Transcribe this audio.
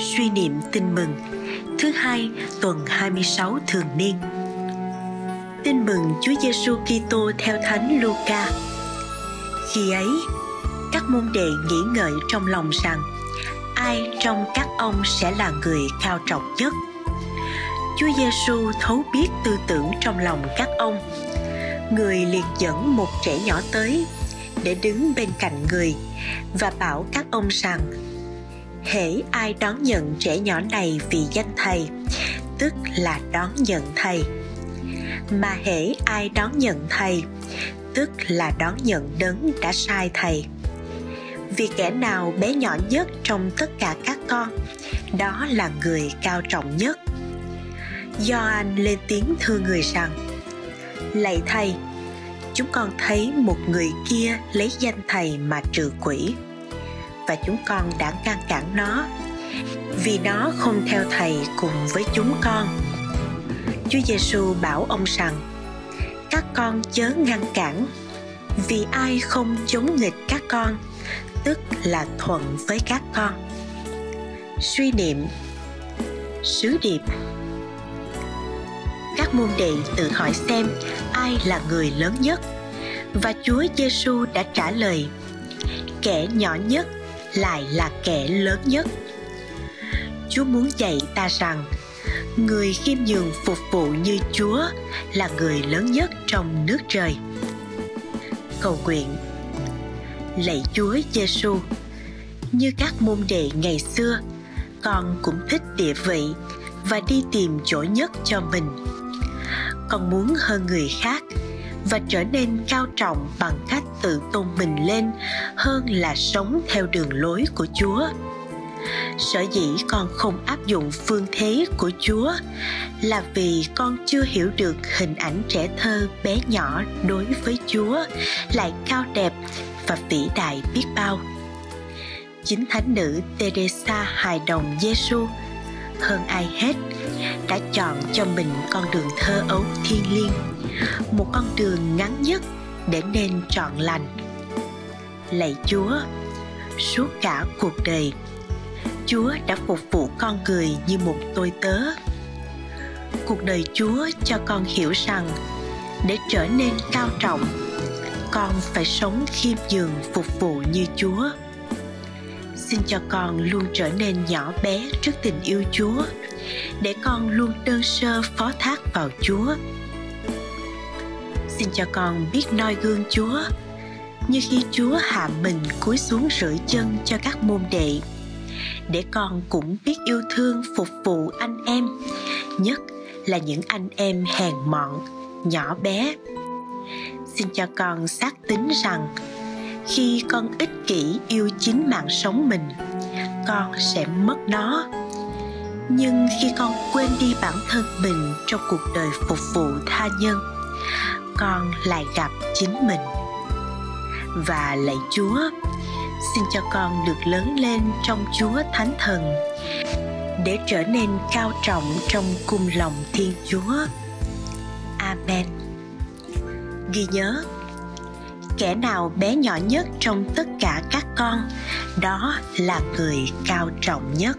suy niệm tin mừng thứ hai tuần 26 thường niên. Tin mừng Chúa Giêsu Kitô theo Thánh Luca. Khi ấy, các môn đệ nghĩ ngợi trong lòng rằng ai trong các ông sẽ là người cao trọng nhất. Chúa Giêsu thấu biết tư tưởng trong lòng các ông. Người liền dẫn một trẻ nhỏ tới để đứng bên cạnh người và bảo các ông rằng hễ ai đón nhận trẻ nhỏ này vì danh thầy? Tức là đón nhận thầy. Mà hễ ai đón nhận thầy? Tức là đón nhận đấng đã sai thầy. Vì kẻ nào bé nhỏ nhất trong tất cả các con, đó là người cao trọng nhất. Do anh lên tiếng thưa người rằng, lạy thầy, chúng con thấy một người kia lấy danh thầy mà trừ quỷ và chúng con đã ngăn cản nó. Vì nó không theo thầy cùng với chúng con. Chúa giêsu bảo ông rằng, các con chớ ngăn cản, vì ai không chống nghịch các con, tức là thuận với các con. Suy niệm. Sứ điệp. Các môn đệ tự hỏi xem ai là người lớn nhất, và Chúa Giêsu đã trả lời, kẻ nhỏ nhất lại là kẻ lớn nhất. Chúa muốn dạy ta rằng, người khiêm nhường phục vụ như chúa là người lớn nhất trong nước trời. Cầu nguyện. Lạy chúa giêsu như các môn đệ ngày xưa, con cũng thích địa vị và đi tìm chỗ nhất cho mình. Con muốn hơn người khác và trở nên cao trọng bằng cách tự tôn mình lên hơn là sống theo đường lối của chúa. Sở dĩ con không áp dụng phương thế của chúa là vì con chưa hiểu được hình ảnh trẻ thơ bé nhỏ đối với chúa lại cao đẹp và vĩ đại biết bao. Chính thánh nữ teresa hài đồng giêsu hơn ai hết, đã chọn cho mình con đường thơ ấu thiêng liêng, một con đường ngắn nhất để nên trọn lành. Lạy chúa, suốt cả cuộc đời, chúa đã phục vụ con người như một tôi tớ. Cuộc đời chúa cho con hiểu rằng để trở nên cao trọng, con phải sống khiêm nhường phục vụ như chúa xin cho con luôn trở nên nhỏ bé trước tình yêu chúa, để con luôn đơn sơ phó thác vào chúa. Xin cho con biết noi gương chúa, như khi chúa hạ mình cúi xuống rửa chân cho các môn đệ, để con cũng biết yêu thương phục vụ anh em, nhất là những anh em hèn mọn, nhỏ bé. Xin cho con xác tín rằng khi con ích kỷ yêu chính mạng sống mình, con sẽ mất nó. Nhưng khi con quên đi bản thân mình trong cuộc đời phục vụ tha nhân, con lại gặp chính mình. Và lạy chúa, xin cho con được lớn lên trong chúa thánh thần, để trở nên cao trọng trong cung lòng thiên chúa. Amen. Ghi nhớ kẻ nào bé nhỏ nhất trong tất cả các con, đó là người cao trọng nhất.